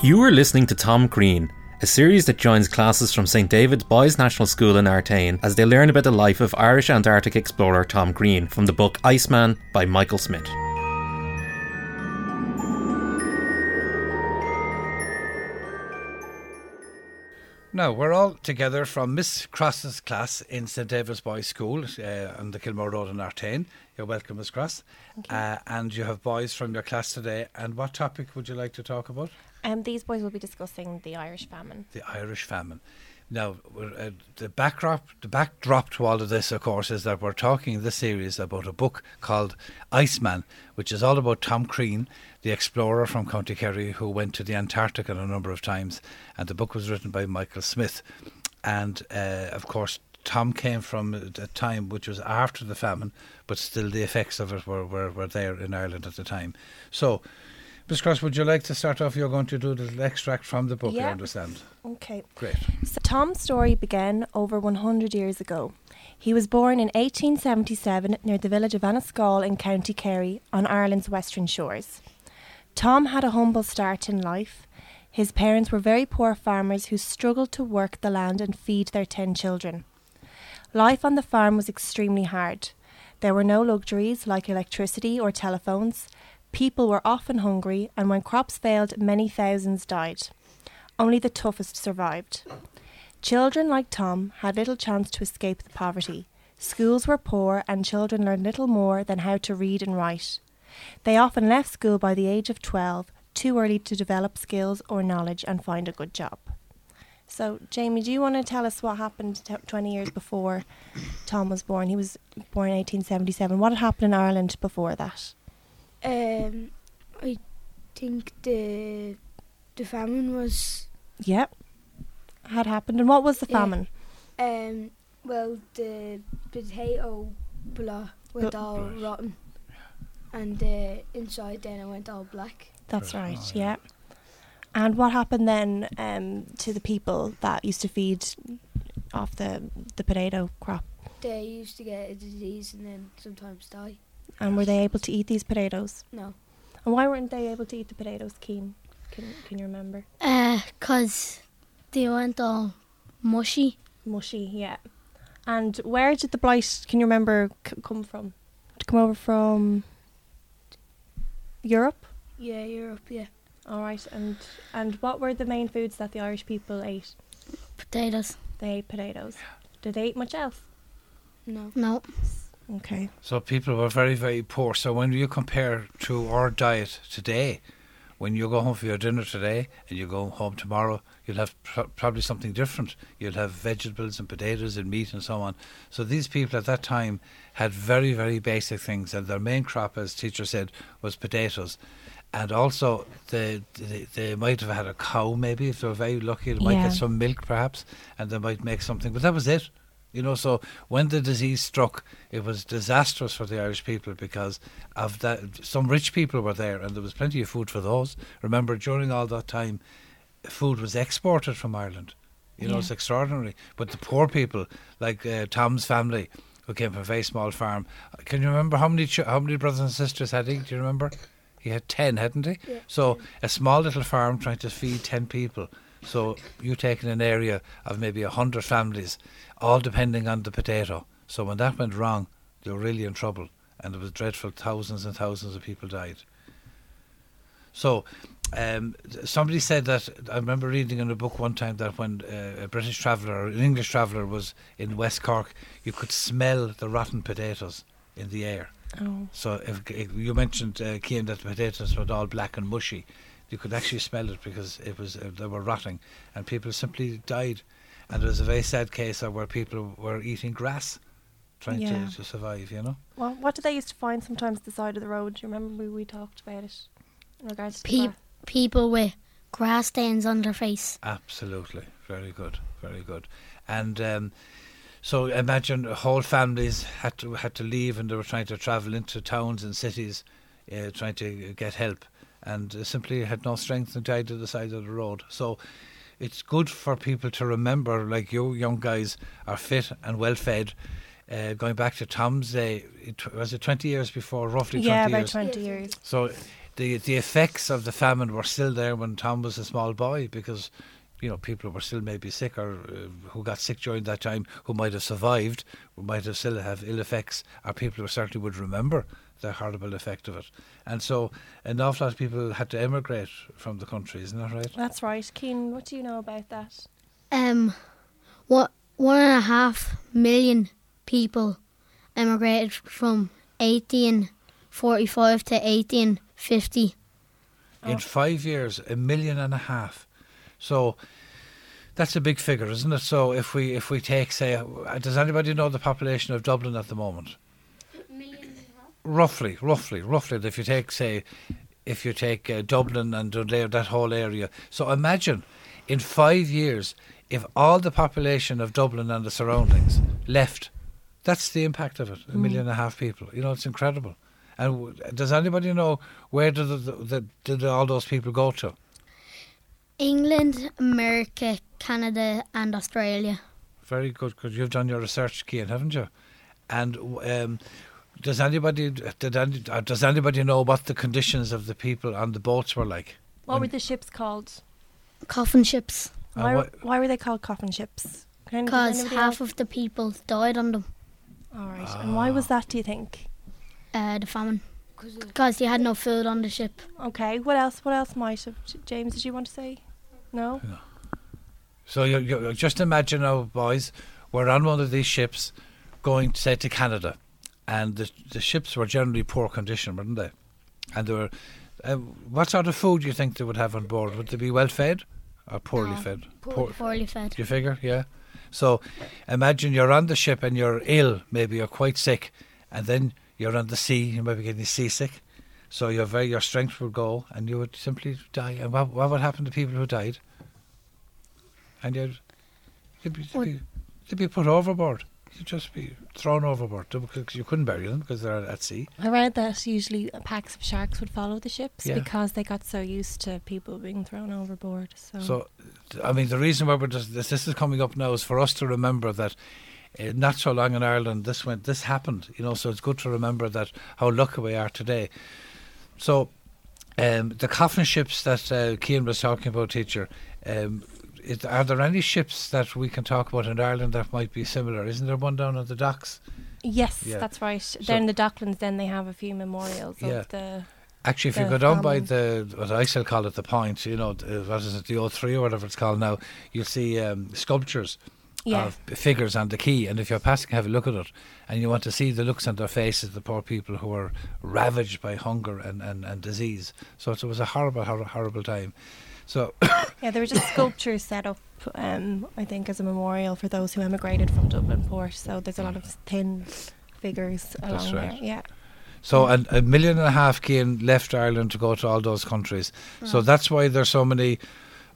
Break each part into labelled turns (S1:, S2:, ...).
S1: You are listening to Tom Crean, a series that joins classes from St David's Boys National School in Artane as they learn about the life of Irish Antarctic explorer Tom Crean from the book Iceman by Michael Smith.
S2: Now, we're all together from Miss Cross's class in St David's Boys School uh, on the Kilmore Road in Artane. You're welcome, Miss Cross. Uh, and you have boys from your class today. And what topic would you like to talk about?
S3: Um, these boys will be discussing the Irish famine.
S2: The Irish famine. Now, uh, the backdrop, the backdrop to all of this, of course, is that we're talking in this series about a book called Iceman, which is all about Tom Crean, the explorer from County Kerry who went to the Antarctic a number of times. And the book was written by Michael Smith. And, uh, of course, Tom came from a time which was after the famine, but still the effects of it were, were, were there in Ireland at the time. So, Miss Cross, would you like to start off? You're going to do the extract from the book, I understand.
S3: Okay.
S2: Great.
S3: So Tom's story began over 100 years ago. He was born in 1877 near the village of Annascaul in County Kerry on Ireland's western shores. Tom had a humble start in life. His parents were very poor farmers who struggled to work the land and feed their 10 children. Life on the farm was extremely hard. There were no luxuries like electricity or telephones. People were often hungry, and when crops failed, many thousands died. Only the toughest survived. Children like Tom had little chance to escape the poverty. Schools were poor, and children learned little more than how to read and write. They often left school by the age of 12, too early to develop skills or knowledge and find a good job. So, Jamie, do you want to tell us what happened t- 20 years before Tom was born? He was born in 1877. What had happened in Ireland before that?
S4: Um, I think the the famine was
S3: Yep. Had happened. And what was the
S4: Yeah.
S3: famine?
S4: um well the potato blah went
S3: Bl-
S4: all
S2: Right.
S4: rotten, and the inside then it went all black.
S3: That's
S2: Right.
S3: right,
S2: Oh,
S3: yeah. And what happened then um, to the people that used to feed off the, the potato crop?
S4: They used to get a disease and then sometimes die.
S3: And were they able to eat these potatoes?
S4: No,
S3: And why weren't they able to eat the potatoes, Keen? Can, can you remember?
S5: Uh, 'cause they went all mushy.
S3: Mushy, yeah. And where did the blight, can you remember, c- come from? To come over from Europe?
S4: yeah, Europe, yeah.
S3: All right. And, and what were the main foods that the Irish people ate?
S5: Potatoes.
S3: They ate potatoes. Did they eat much else?
S4: No,
S5: No.
S3: Okay.
S2: So people were very, very poor. So when you compare to our diet today, when you go home for your dinner today and you go home tomorrow, you'll have pr- probably something different. You'll have vegetables and potatoes and meat and so on. So these people at that time had very, very basic things, and their main crop, as teacher said, was potatoes. And also, they, they, they might have had a cow, maybe, if they were very lucky. They might
S3: Yeah.
S2: get some milk, perhaps, and they might make something. But that was it. You know, so when the disease struck, it was disastrous for the Irish people because of that. Some rich people were there, and there was plenty of food for those. Remember, during all that time, food was exported from Ireland. You know,
S3: Yeah.
S2: it's extraordinary. But the poor people, like uh, Tom's family, who came from a very small farm, can you remember how many ch- how many brothers and sisters had he? Do you remember? He had ten, hadn't he?
S4: Yeah,
S2: So a small little farm trying to feed ten people. So you taking an area of maybe a hundred families, all depending on the potato. So when that went wrong, they were really in trouble, and it was dreadful. Thousands and thousands of people died. So, um, somebody said that I remember reading in a book one time that when uh, a British traveller or an English traveller was in West Cork, you could smell the rotten potatoes in the air.
S3: Oh.
S2: So if, if you mentioned uh, Cian that the potatoes were all black and mushy, you could actually smell it because it was uh, they were rotting, and people simply died. And there was a very sad case of where people were eating grass, trying
S3: Yeah.
S2: to, to survive. You know.
S3: Well, what did they used to find sometimes at the side of the road? Do you remember we, we talked about it in regards to the
S5: Pe-
S3: gra-
S5: people with grass stains on their face.
S2: Absolutely, very good, very good. And um, so imagine whole families had to had to leave, and they were trying to travel into towns and cities, uh, trying to get help, and simply had no strength and died to the side of the road. So. It's good for people to remember, like you young guys are fit and well fed. Uh, going back to Tom's day, it, was it 20 years before, roughly 20
S3: yeah, about
S2: years?
S3: 20 years.
S2: So the the effects of the famine were still there when Tom was a small boy because you know people were still maybe sick or uh, who got sick during that time who might have survived who might have still have ill effects or people who certainly would remember the horrible effect of it and so an awful lot of people had to emigrate from the country isn't that right
S3: That's right. Keen, what do you know about that?
S5: Um, what one and a half million people emigrated from 1845 to 1850.
S2: in five years a million and a half so that's a big figure isn't it so if we if we take say uh, does anybody know the population of Dublin at the moment roughly, roughly, roughly. If you take, say, if you take uh, Dublin and Dundee, that whole area. So imagine, in five years, if all the population of Dublin and the surroundings left, that's the impact of it. A million and a half people. You know, it's incredible. And w- does anybody know where did, the, the, did all those people go to?
S5: England, America, Canada, and Australia.
S2: Very good, because you've done your research, Kian, haven't you? And um, does anybody did any, uh, does anybody know what the conditions of the people on the boats were like?
S3: What
S2: When-
S3: were the ships called?
S5: Coffin ships.
S2: And
S3: Why,
S2: what-
S3: why were they called coffin ships?
S5: Because half
S3: know?
S5: of the people died on them.
S3: All right. And why was that? Do you think?
S5: Uh, the famine.
S4: Because
S5: Because they had no food on the ship.
S3: Okay. What else? What else might have? James, did you want to say? No.
S2: So you, you just imagine now, boys, we're on one of these ships going, say, to Canada, and the the ships were generally poor condition, weren't they? And they were. Uh, what sort of food do you think they would have on board? Would they be well fed or poorly
S5: No,
S2: fed?
S5: Poor, poorly fed.
S2: Do you figure? Yeah. So imagine you're on the ship and you're ill, maybe you're quite sick, and then you're on the sea, you might be getting seasick. So your very your strength would go, and you would simply die. And what, what would happen to people who died? And you'd you'd be, they'd be, they'd be put overboard. You'd just be thrown overboard because you couldn't bury them because they're at sea.
S3: I read that usually packs of sharks would follow the ships
S2: Yeah.
S3: because they got so used to people being thrown overboard. So,
S2: So, I mean, the reason why we're just this, this is coming up now is for us to remember that uh, not so long in Ireland this went this happened. You know, so it's good to remember that how lucky we are today. So, um, the coffin ships that uh, was talking about, teacher. Um, is, are there any ships that we can talk about in Ireland that might be similar? Isn't there one down at the docks?
S3: yes,
S2: Yeah.
S3: that's right. Down the Docklands, then they have a few memorials
S2: Yeah.
S3: of the.
S2: Actually, if you go down by the what I still call it the point, you know, what is it, the O3 or whatever it's called now, you'll see um, sculptures
S3: Yeah.
S2: of figures on the quay. And if you're passing, have a look at it, and you want to see the looks on their faces, the poor people who were ravaged by hunger and, and, and disease. So it was a horrible, hor- horrible time. So
S3: Yeah, there were just sculptures set up, um, I think, as a memorial for those who emigrated from Dublin Port. So there's a lot of thin figures along
S2: right.
S3: there. Yeah.
S2: So an, a million and a half came left Ireland to go to all those countries. So that's why there's so many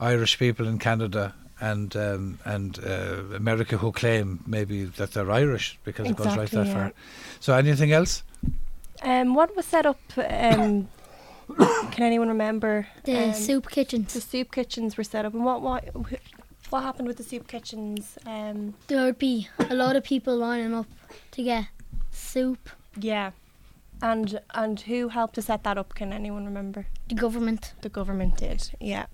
S2: Irish people in Canada and um, and uh, America who claim maybe that they're Irish because it goes right that
S3: yeah.
S2: far. So anything else?
S3: Um, what was set up? Um, can anyone remember?
S5: The
S3: um,
S5: soup kitchens.
S3: The soup kitchens were set up, and what what what happened with the soup kitchens? Um,
S5: There would be a lot of people lining up to get soup.
S3: yeah, and and who helped to set that up? Can anyone remember?
S5: The government.
S3: The government did. Yeah.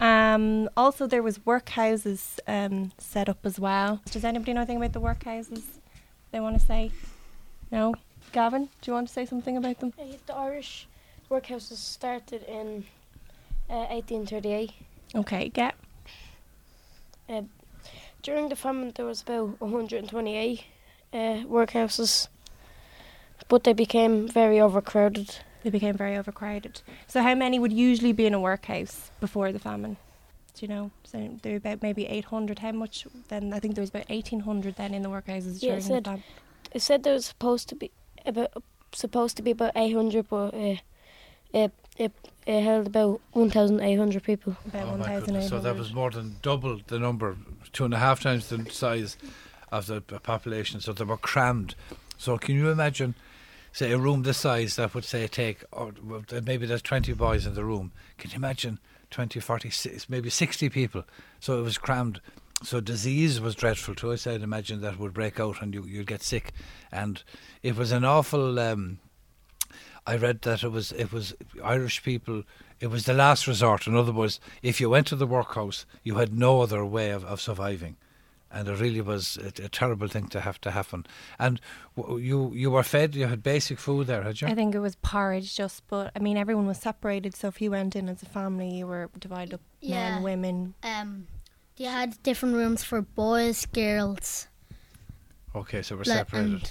S3: Um, also, there was workhouses um, set up as well. Does anybody know anything about the workhouses? They want to say? No. Gavin, do you want to say something about them?
S4: Uh, the Irish workhouses started in uh, 1838.
S3: Okay, get.
S4: During the famine, there was about 128 uh, workhouses, but they became very overcrowded.
S3: They became very overcrowded. So, how many would usually be in a workhouse before the famine? Do you know? So there were about maybe 800. How much? Then I think there was about 1800 then in the workhouses
S4: Yeah,
S3: during
S4: it
S3: the
S4: said-
S3: famine.
S4: It said there was supposed to be about supposed to be about 800, but uh, it it it held about 1,800 people.
S3: About
S2: Oh, my
S3: 1,800.
S2: goodness. So that was more than double the number, two and a half times the size of the population. So they were crammed. So can you imagine, say, a room this size that would say take, or maybe there's 20 boys in the room. Can you imagine 20, 40, maybe 60 people? So it was crammed. So disease was dreadful too. I said, imagine that would break out and you, you'd get sick. And it was an awful, um, I read that it was it was Irish people. It was the last resort. In other words, if you went to the workhouse, you had no other way of, of surviving, and it really was a, a terrible thing to have to happen. And w- you you were fed. You had basic food there, had you?
S3: I think it was porridge, just but I mean everyone was separated. So if you went in as a family, you were divided up:
S5: Yeah.
S3: men, women.
S5: Um, they had different rooms for boys, girls,
S2: okay, so we're
S5: like,
S2: separated.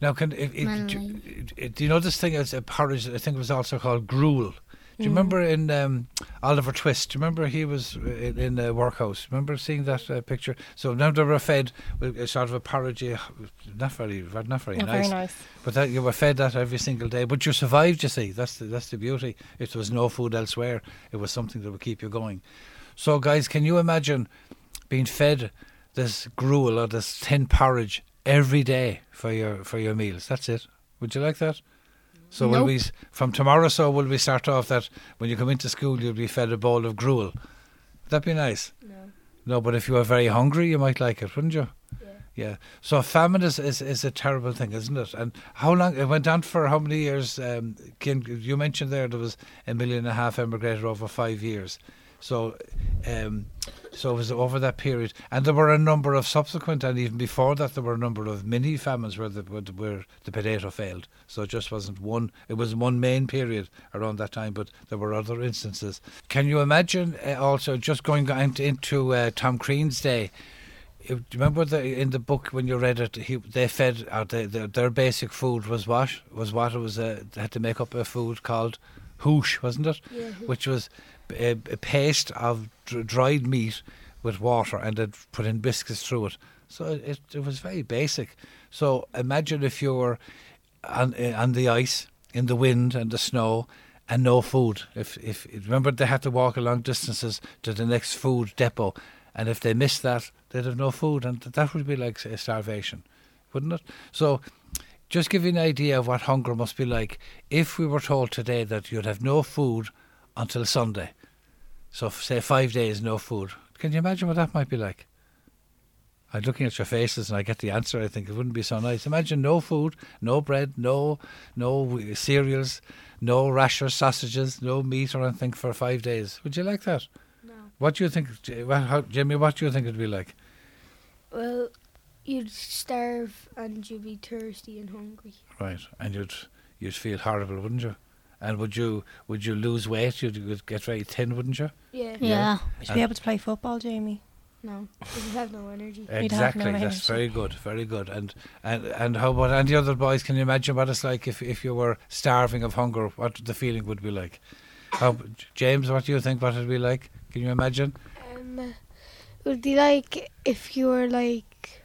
S2: Now, can if, if, do, do- you know this thing as a porridge? I think it was also called gruel. Do you
S3: Mm.
S2: remember in um, Oliver Twist? Do you remember he was uh, in, in the workhouse? Remember seeing that uh, picture? So now they were fed with a sort of a porridge, uh, not very, not very
S3: Not
S2: nice.
S3: very nice.
S2: But that, you were fed that every single day. But you survived. You see, that's the, that's the beauty. If there was no food elsewhere, it was something that would keep you going. So, guys, can you imagine being fed this gruel or this tin porridge every day for your for your meals? That's it. Would you like that? So will
S5: Nope.
S2: we from tomorrow? So will we start off that when you come into school, you'll be fed a bowl of gruel? Would that be nice?
S4: No.
S2: No, but if you are very hungry, you might like it, wouldn't you?
S4: Yeah.
S2: Yeah. So famine is, is, is a terrible thing, isn't it? And how long it went on for? How many years? Um, you mentioned there there was a million and a half emigrated over five years. So, um, so it was over that period, and there were a number of subsequent, and even before that, there were a number of mini famines where the where the, potato failed. So it just wasn't one. It was one main period around that time, but there were other instances. Can you imagine? Uh, also, just going into, into uh, Tom Crean's day. Do you remember the, in the book when you read it? He, they fed uh, they, their, their basic food was what was what it was. Uh, they had to make up a food called hoosh, wasn't it?
S4: Yeah.
S2: Which was a, a paste of dr- dried meat with water, and they'd put in biscuits through it. So it it was very basic. So imagine if you were on uh, on the ice in the wind and the snow. And no food. If if remember, they had to walk long distances to the next food depot, and if they missed that, they'd have no food, and that would be like starvation, wouldn't it? So, just give you an idea of what hunger must be like if we were told today that you'd have no food until Sunday. So, say five days no food. Can you imagine what that might be like? I'm looking at your faces and I get the answer. I think it wouldn't be so nice. Imagine no food, no bread, no no cereals, no rashers, sausages, no meat or anything for five days. Would you like that?
S4: No.
S2: What do you think, how, Jimmy? What do you think it'd be like?
S4: Well, you'd starve and you'd be thirsty and hungry.
S2: Right, and you'd you'd feel horrible, wouldn't you? And would you would you lose weight? You'd, you'd get very thin, wouldn't you?
S4: Yeah.
S5: yeah.
S3: You should be able to play football, Jamie.
S4: No. Because you have no energy.
S2: Exactly.
S3: no
S2: That's
S3: energy.
S2: very good. Very good. And and and how about any other boys? Can you imagine what it's like if if you were starving of hunger? What the feeling would be like? How, James, what do you think? What it'd be like? Can you imagine?
S6: Um, it would be like if you were like,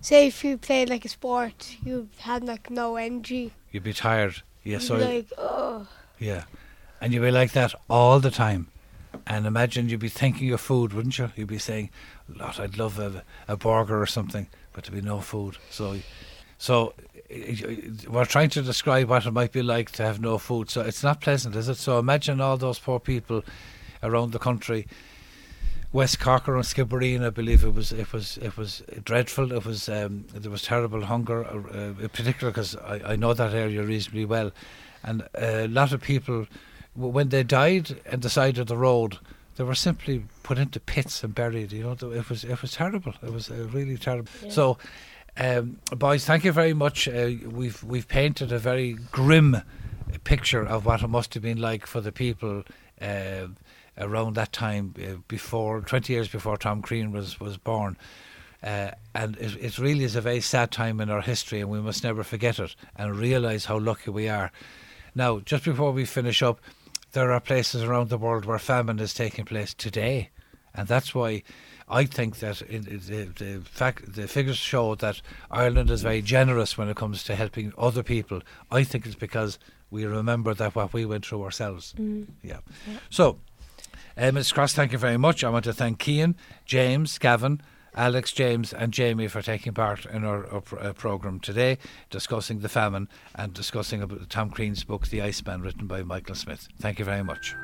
S6: say, if you played like a sport, you had like no energy.
S2: You'd be tired. Yeah. So
S6: like, oh,
S2: yeah, and you'd be like that all the time. And imagine you'd be thinking of food, wouldn't you? You'd be saying, "Lot, I'd love a, a burger or something," but there'd be no food. So, so we're trying to describe what it might be like to have no food. So it's not pleasant, is it? So imagine all those poor people around the country. West Cork and Skibbereen, I believe it was. It was. It was dreadful. It was. Um, there was terrible hunger, uh, uh, in particular because I, I know that area reasonably well, and a lot of people, when they died at the side of the road, they were simply put into pits and buried. You know, it was. It was terrible. It was uh, really terrible.
S4: Yeah.
S2: So, um, boys, thank you very much. Uh, we've we've painted a very grim picture of what it must have been like for the people. Uh, around that time uh, before 20 years before Tom Crean was was born uh, and it, it really is a very sad time in our history and we must never forget it and realize how lucky we are now just before we finish up there are places around the world where famine is taking place today and that's why I think that the, the fact the figures show that Ireland is very generous when it comes to helping other people. I think it's because we remember that what we went through ourselves.
S3: Mm.
S2: Yeah. So, uh. Cross, thank you very much. I want to thank Kean, James, Gavin, Alex, James, and Jamie for taking part in our, our uh, programme today, discussing the famine and discussing Tom Crean's book, The Iceman, written by Michael Smith. Thank you very much.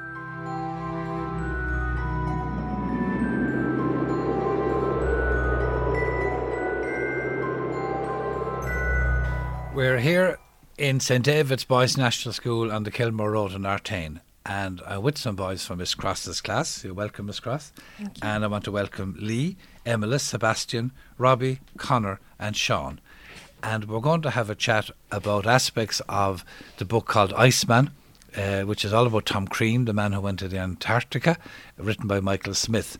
S2: We're here in St David's Boys National School on the Kilmore Road in Artane. And I'm with some boys from Miss Cross's class. You're welcome, Miss Cross. Thank you. And I want to welcome Lee, Emily, Sebastian, Robbie, Connor, and Sean. And we're going to have a chat about aspects of the book called Iceman, uh, which is all about Tom Crean, the man who went to the Antarctica, written by Michael Smith.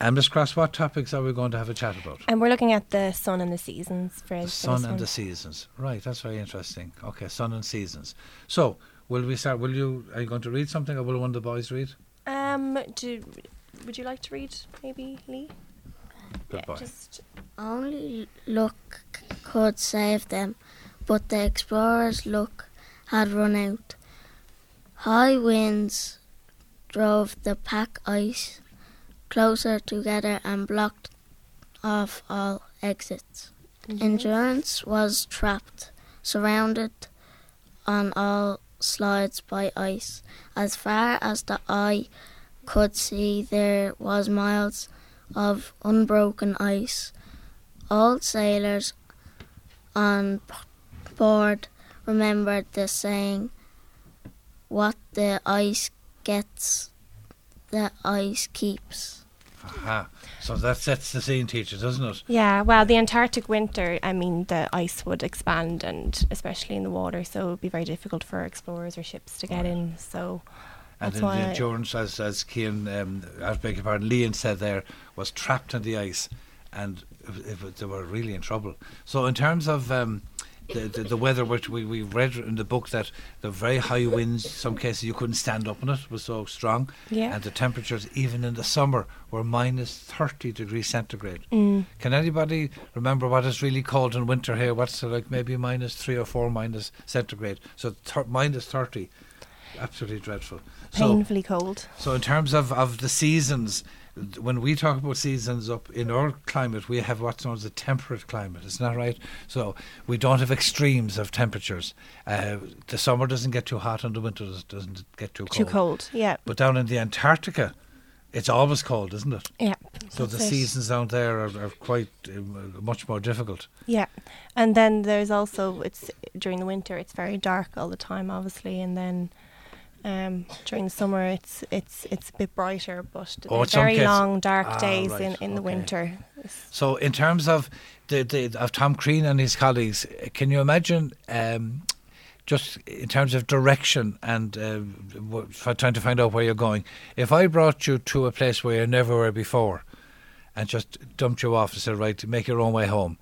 S2: And Miss Cross, what topics are we going to have a chat about?
S3: And we're looking at the sun and the seasons for,
S2: The sun and
S3: one.
S2: the seasons. Right, that's very interesting. Okay, sun and seasons. So, will we start? Will you? Are you going to read something, or will one of the boys read?
S3: Um, do, would you like to read, maybe, Lee?
S2: Good boy.
S3: Just
S5: Only luck could save them, but the explorers' luck had run out. High winds drove the pack ice closer together and blocked off all exits. Endurance was trapped, surrounded on all slides by ice. As far as the eye could see, there was miles of unbroken ice. Old sailors on board remembered the saying, What the ice gets, the ice keeps.
S2: Aha. So that sets the scene, teacher, doesn't it?
S3: Yeah, well, the Antarctic winter, I mean, the ice would expand, and especially in the water, so it would be very difficult for explorers or ships to get
S2: Right.
S3: in. So
S2: And
S3: That's
S2: then
S3: why
S2: the endurance, as as Cian, um, I beg your pardon, Leon said there, was trapped in the ice, and it, it, they were really in trouble. So, in terms of um, the, the the weather, which we we read in the book that the very high winds, some cases you couldn't stand up in it, was so strong,
S3: yeah,
S2: and the temperatures even in the summer were minus thirty degrees centigrade.
S3: mm.
S2: Can anybody remember what it's really cold in winter here? What's it like maybe minus three or four minus centigrade? So thir- minus thirty, absolutely dreadful. So
S3: painfully cold.
S2: so in terms of, of the seasons, when we talk about seasons up in our climate, we have what's known as a temperate climate. Isn't that right? So we don't have extremes of temperatures. Uh, the summer doesn't get too hot, and the winter does- doesn't get too cold.
S3: Too cold. Yeah,
S2: But down in the Antarctica, it's always cold, isn't it?
S3: yeah.
S2: So the seasons down there are, are quite um, uh, much more difficult.
S3: Yeah, and then there's also it's during the winter it's very dark all the time, obviously, and then um, during the summer it's it's it's a bit brighter, but
S2: Oh,
S3: they're
S2: in some
S3: very
S2: cases-
S3: long dark
S2: Ah,
S3: days
S2: right,
S3: in, in the
S2: okay.
S3: winter.
S2: So, in terms of the, the of Tom Crean and his colleagues, can you imagine um, just in terms of direction and uh, for trying to find out where you're going? If I brought you to a place where you never were before, and just dumped you off and said, "Right, make your own way home,"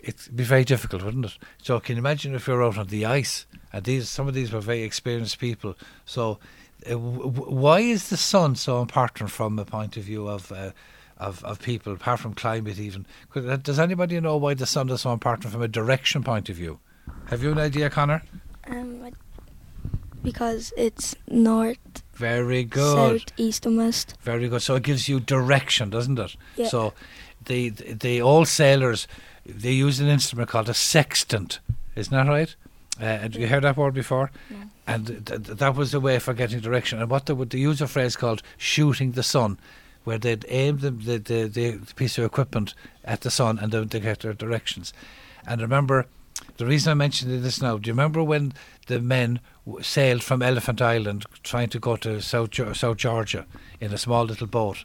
S2: it'd be very difficult, wouldn't it? So, can you imagine if you're out on the ice? And these, some of these were very experienced people. So, uh, w- why is the sun so important from a point of view of uh, of, of people, apart from climate even? Uh, Does anybody know why the sun is so important from a direction point of view? Have you an idea, Connor?
S7: Um, because it's north,
S2: Very good.
S7: south, east, and west.
S2: Very good. So it gives you direction, doesn't it?
S7: Yeah.
S2: So the the, the old sailors they use an instrument called a sextant. Isn't that right? Uh, and you heard that word before?
S7: No.
S2: And th- th- that was the way for getting direction. And what they would they use a phrase called shooting the sun, where they'd aim the the, the, the piece of equipment at the sun and then they would get their directions. And remember, the reason I'm mentioning this now, do you remember when the men w- sailed from Elephant Island trying to go to South, South Georgia in a small little boat?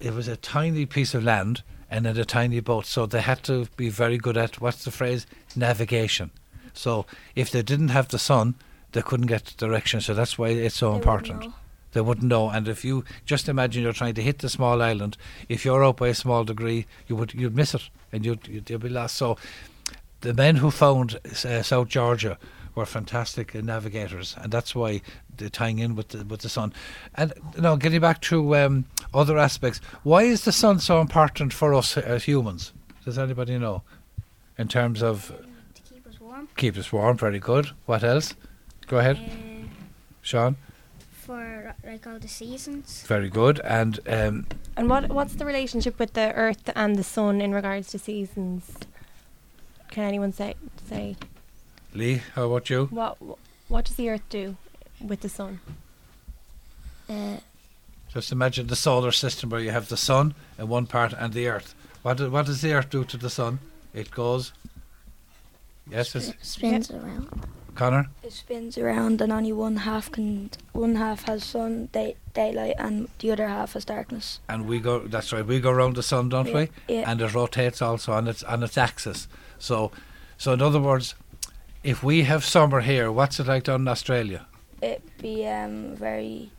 S2: It was a tiny piece of land and in a tiny boat, so they had to be very good at what's the phrase? Navigation. So if they didn't have the sun, they couldn't get direction, so that's why it's so
S7: They wouldn't
S2: important they wouldn't know. And if you just imagine you're trying to hit the small island, if you're out by a small degree, you would you'd miss it and you'd you'd, you'd be lost. So the men who found uh, South Georgia were fantastic navigators, and that's why they're tying in with the, with the sun. And you know, getting back to um, other aspects, why is the sun so important for us as humans? Does anybody know? In terms of
S5: To keep us warm.
S2: keep us warm, very good. What else? Go ahead,
S5: Uh,
S2: Sean.
S5: for like all the seasons.
S2: Very good. And um,
S3: And what what's the relationship with the Earth and the Sun in regards to seasons? Can anyone say say
S2: Lee, how about you?
S3: what what does the Earth do with the Sun?
S5: Uh,
S2: Just imagine the solar system where you have the sun in one part and the earth. What, do, what does the earth do to the sun? It goes Yes, it's,
S5: Spins around.
S2: Connor.
S7: It spins around and only one half can one half has sun day, daylight and the other half has darkness.
S2: And we go. That's right. We go around the sun, don't
S7: Yeah,
S2: we?
S7: yeah.
S2: And it rotates also on its on its axis. So, so in other words, if we have summer here, what's it like down in Australia?
S7: It be um very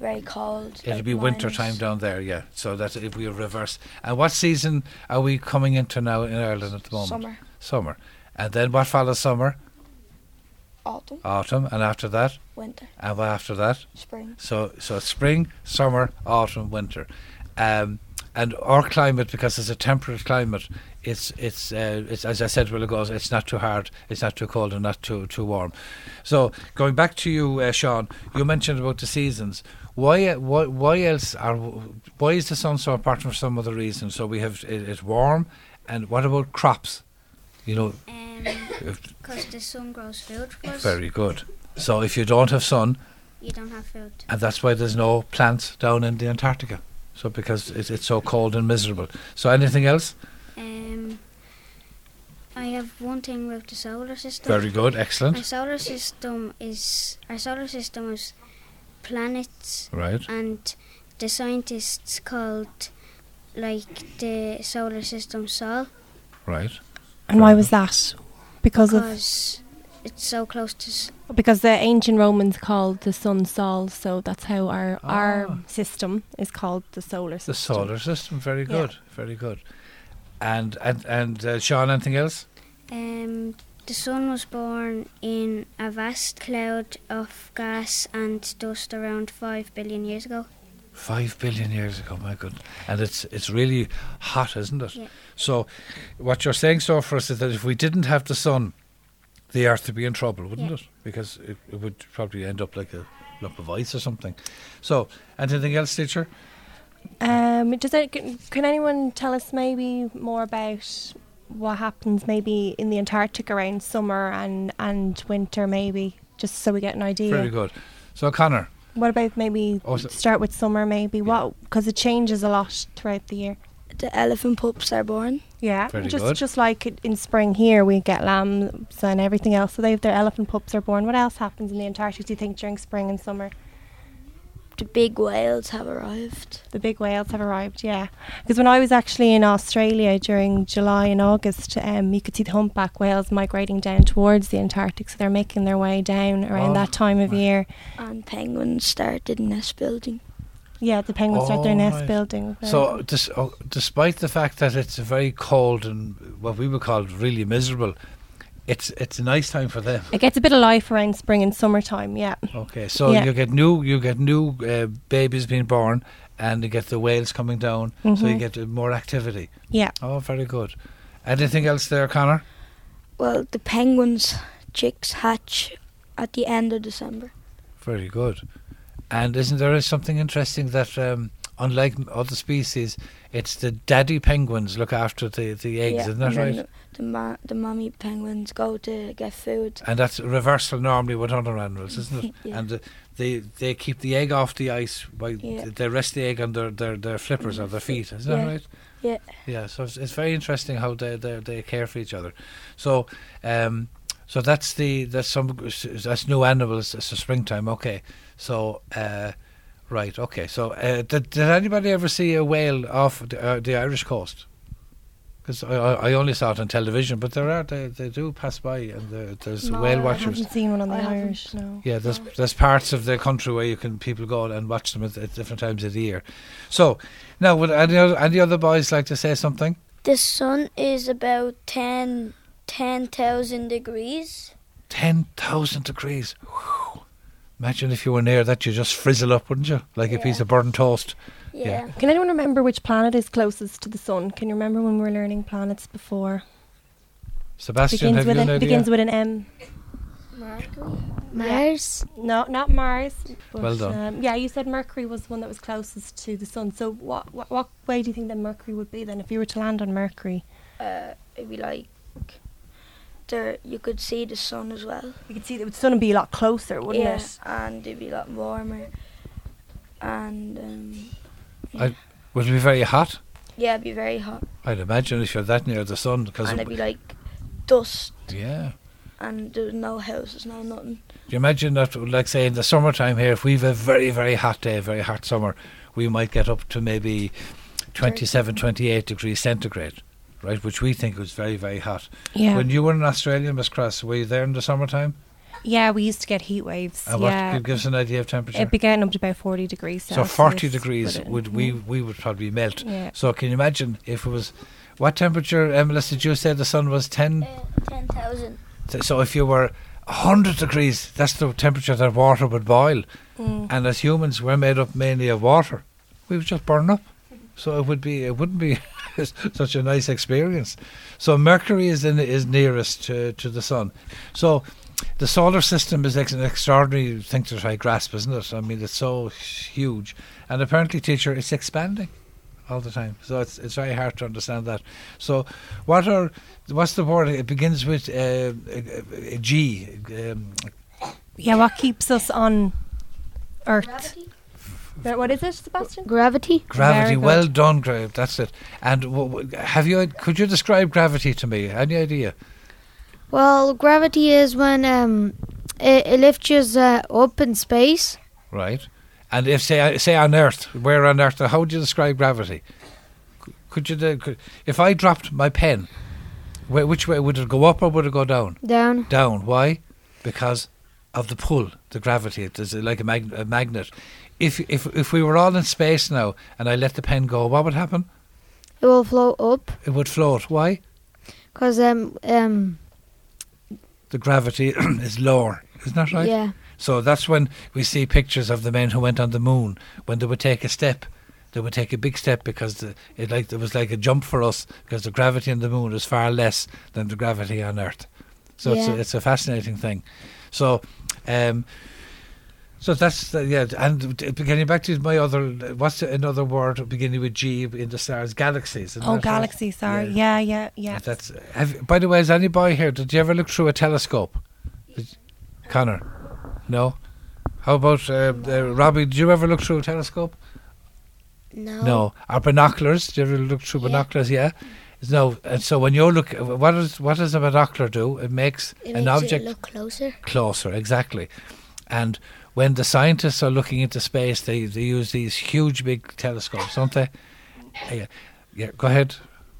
S7: very cold.
S2: It'll
S7: like
S2: be winter time down there, yeah. So that's if we reverse. And what season are we coming into now in Ireland at the moment?
S7: Summer,
S2: Summer. And then what follows summer?
S7: autumn,
S2: Autumn. And after that?
S7: winter,
S2: And what after that?
S7: spring.
S2: So so spring, summer, autumn, winter, um, and our climate because it's a temperate climate. It's it's uh, it's as I said a while ago. It's not too hard. It's not too cold and not too too warm. So going back to you, uh, Sean, you mentioned about the seasons. Why uh, why why else are why is the sun so important for some other reason? So we have it, it's warm, and what about crops? You know,
S5: Because the sun grows food for us.
S2: very good. So if you don't have sun,
S5: You don't have food.
S2: and that's why there's no plants down in the Antarctica. So because it's, it's so cold and miserable. So anything else?
S5: Um, I have one thing about the solar system.
S2: Very good, excellent.
S5: Our
S2: excellent.
S5: solar system is our solar system is planets,
S2: Right,
S5: and the scientists called like the solar system Sol
S2: right.
S3: And why was that? Because of
S5: it's so close to. s-
S3: because the ancient Romans called the sun Sol, so that's how our
S2: Ah.
S3: our system is called the solar system.
S2: The solar system, very
S3: Yeah.
S2: good, very good. And and and uh, Sean, anything else?
S5: Um, the sun was born in a vast cloud of gas and dust around five billion years ago.
S2: Five billion years ago, my good. And it's it's really hot, isn't it?
S5: Yeah.
S2: So, what you're saying so for us is that if we didn't have the sun, the Earth would be in trouble, wouldn't
S5: Yeah.
S2: it? Because it, it would probably end up like a lump of ice or something. So, anything else, teacher?
S3: Um, does it, can, can anyone tell us maybe more about what happens maybe in the Antarctic around summer and and winter maybe just so we get an idea.
S2: Very good. So, Connor,
S3: What about maybe
S2: Oh, so-
S3: start with summer maybe? What because it changes a lot throughout the year.
S7: The elephant pups are born.
S3: Yeah,
S2: Very
S3: just
S2: good.
S3: just like in spring here we get lambs and everything else. So they have their elephant pups are born. What else happens in the Antarctic? Do you think during spring and summer?
S7: The big whales have arrived.
S3: The big whales have arrived, yeah. Because when I was actually in Australia during July and August, um, you could see the humpback whales migrating down towards the Antarctic. So they're making their way down around
S2: Oh,
S3: that time of
S2: right.
S3: year.
S7: And penguins started nest building.
S3: Yeah, the penguins start their
S2: Oh,
S3: nest
S2: right.
S3: building.
S2: So, dis- oh, despite the fact that it's very cold and what we would call really miserable, it's it's a nice time for them.
S3: it gets a bit of life around spring and summertime, yeah.
S2: Okay, so
S3: Yeah.
S2: you get new you get new uh, babies being born, and you get the whales coming down, so you
S3: Mhm.
S2: get uh, more activity.
S3: Yeah.
S2: Oh, very good. Anything else there, Connor?
S7: Well, the penguins' chicks hatch at the end of December.
S2: Very good. And isn't there something interesting that, um, unlike other species, it's the daddy penguins look after the, the eggs,
S7: yeah,
S2: isn't that right?
S7: The, the, ma- the mommy penguins go to get food.
S2: And that's a reversal normally with other animals, isn't it?
S7: Yeah.
S2: And the, they they keep the egg off the ice by
S7: Yeah.
S2: they rest the egg on their, their, their flippers or their feet, is that
S7: Yeah.
S2: right?
S7: Yeah.
S2: Yeah, so it's, it's very interesting how they, they they care for each other. So um so that's the that's some that's new animals. It's the springtime. Okay, so uh, right. Okay, so uh, did did anybody ever see a whale off the, uh, the Irish coast? Because I, I I only saw it on television, but there are they, they do pass by and there, there's
S7: No,
S2: whale
S7: I
S3: I
S2: watchers.
S3: haven't seen one on the
S7: I.
S3: Irish, no.
S2: Yeah, there's there's parts of the country where you can people go and watch them at, at different times of the year. So now, would any other, any other boys like to say something?
S8: The sun is about 10 10,000 degrees.
S2: Ten thousand degrees. Whew. Imagine if you were near that, you'd just frizzle up, wouldn't you? Like a piece of burnt toast.
S8: Yeah.
S2: Yeah.
S3: Can anyone remember which planet is closest to the sun? Can you remember when we were learning planets before?
S2: Sebastian,
S3: begins
S2: have
S3: with
S2: you
S3: an
S2: an idea?
S3: begins with an M. Mercury.
S8: Mars.
S3: No, not Mars. But,
S2: Well done.
S3: Um, yeah, you said Mercury was the one that was closest to the sun. So what, what what way do you think that Mercury would be then if you were to land on Mercury?
S7: Uh, it'd be like there. You could see the sun as well.
S3: You could see that the sun would be a lot closer, wouldn't
S7: yeah,
S3: it?
S7: and it'd be a lot warmer. And um,
S2: I- Would it be very hot?
S7: yeah, it'd be very hot.
S2: I'd imagine if you're that near the sun, because
S7: and it'd be like dust,
S2: Yeah.
S7: and there's no houses, no nothing.
S2: Do you imagine that, like say in the summertime here, if we've a very, very hot day, very hot summer, we might get up to maybe 27, 28 degrees centigrade, right? Which we think was very, very hot.
S3: Yeah.
S2: When you were in Australia, Miss Cross, were you there in the summertime?
S3: yeah, we used to get heat waves.
S2: And what
S3: yeah.
S2: could give us an idea of temperature?
S3: It'd be getting up to about 40 degrees
S2: so 40 degrees
S3: but
S2: would we we would probably melt.
S3: Yeah.
S2: So can you imagine if it was what temperature, Emily, did you say the sun was 10?
S8: Uh, 10,000.
S2: So if you were 100 degrees, that's the temperature that water would boil.
S3: Mm.
S2: And as humans, we're made up mainly of water. We would just burn up. So it would be, it wouldn't be such a nice experience. So Mercury is in, is nearest to, to the sun. So the solar system is ex- an extraordinary thing to try grasp, isn't it? I mean, it's so huge, and apparently, teacher, it's expanding all the time. So it's it's very hard to understand that. So what are what's the word? It begins with uh, a, a G. Um,
S3: Yeah, what keeps us on Earth? Gravity. What is it, Sebastian?
S4: Gravity.
S2: Gravity,
S3: Very good.
S2: well done, Grave. That's it. And w- w- have you? Could you describe gravity to me? Any idea?
S4: Well, gravity is when um, it, it lifts you uh, up in space.
S2: Right. And if say say on Earth, where on Earth? How would you describe gravity? Could you? Could, if I dropped my pen, wh- which way would it go up or would it go down?
S4: Down.
S2: Down. Why? Because of the pull, the gravity. It is like a, mag- a magnet. If if if we were all in space now and I let the pen go, what would happen?
S4: It will float up
S2: It would float. Why?
S4: because um um
S2: The gravity is lower. Isn't that right?
S4: yeah
S2: So that's when we see pictures of the men who went on the moon. When they would take a step, they would take a big step because the, it like it was like a jump for us because the gravity on the moon is far less than the gravity on Earth. So it's a, it's a fascinating thing. So, um, so that's the, yeah. And d- getting back to my other, what's another word beginning with G in the stars? Galaxies.
S3: Oh,
S2: that right?
S3: galaxy, sorry. Yeah, yeah, yeah.
S2: That's. Have, by the way, is any boy here? Did you ever look through a telescope? Did- Connor, no. How about uh, uh, Robbie? Did you ever look through a telescope?
S8: No.
S2: No. Are binoculars? Did you ever look through
S8: Yeah.
S2: binoculars? Yeah. No. And so when you look, what does what does a binocular do? It makes
S8: It
S2: an
S8: makes
S2: object
S8: it look closer.
S2: closer. Exactly. And when the scientists are looking into space, they, they use these huge big telescopes, don't they? Yeah. Yeah. Go ahead.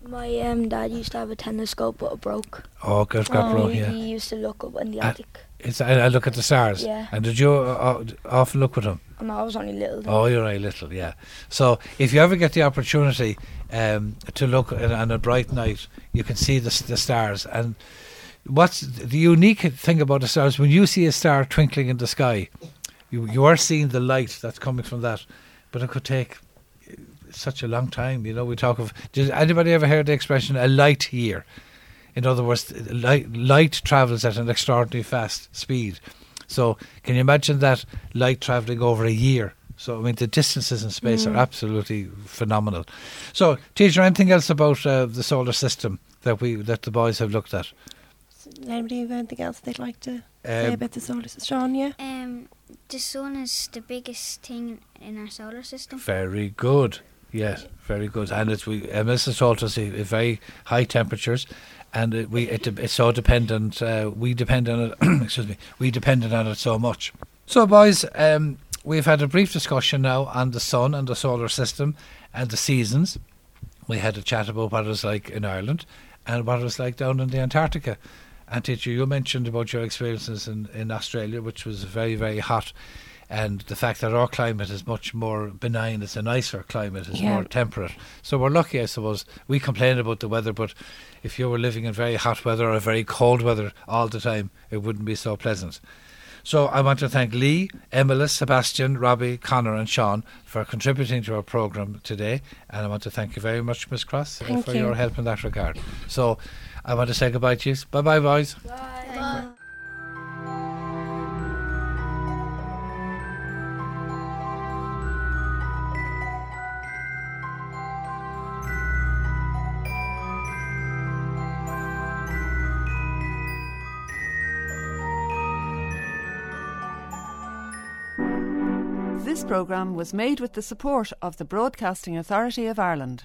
S7: My um, dad used to have a telescope, but it broke.
S2: Oh, good, good,
S3: Oh,
S2: bro.
S7: he,
S2: Yeah.
S7: he used to look up in the
S2: Uh,
S7: attic.
S2: It's, I, I look at the stars.
S7: Yeah.
S2: And did you uh, uh, often look with them?
S7: And I was only little. Then.
S2: Oh, you're only little, yeah. So if you ever get the opportunity um, to look at, on a bright night, you can see the, the stars. And what's the unique thing about the stars? When you see a star twinkling in the sky, you you are seeing the light that's coming from that, but it could take uh, such a long time. You know, we talk of. Did anybody ever heard the expression "a light year"? In other words, light, light travels at an extraordinarily fast speed. So, can you imagine that light traveling over a year? So, I mean, the distances in space are absolutely phenomenal. So, teacher, anything else about uh, the solar system that we that the boys have looked at?
S3: Anybody have anything else they'd like to say
S2: Um,
S3: about the solar system? Sean, yeah?
S5: Um, the sun is the biggest thing in our solar system.
S2: Very good. Yes, very good. And it's we Emma's has told us uh, very high temperatures, and it, we it, it's so dependent. Uh, we depend on it. excuse me. We depended on it so much. So, boys, um, we've had a brief discussion now on the sun and the solar system and the seasons. We had a chat about what it was like in Ireland and what it was like down in the Antarctica. And teacher, you mentioned about your experiences in, in Australia, which was very, very hot, and the fact that our climate is much more benign. It's a nicer climate. It's
S3: Yeah.
S2: more temperate. So we're lucky, I suppose. We complain about the weather, but if you were living in very hot weather or very cold weather all the time, it wouldn't be so pleasant. So I want to thank Lee, Emily, Sebastian, Robbie, Connor, and Sean for contributing to our programme today. And I want to thank you very much, Miss Cross,
S3: Thank
S2: for
S3: you.
S2: your help in that regard. So I want to say goodbye to you. Bye bye, boys. Bye.
S9: This programme was made with the support of the Broadcasting Authority of Ireland.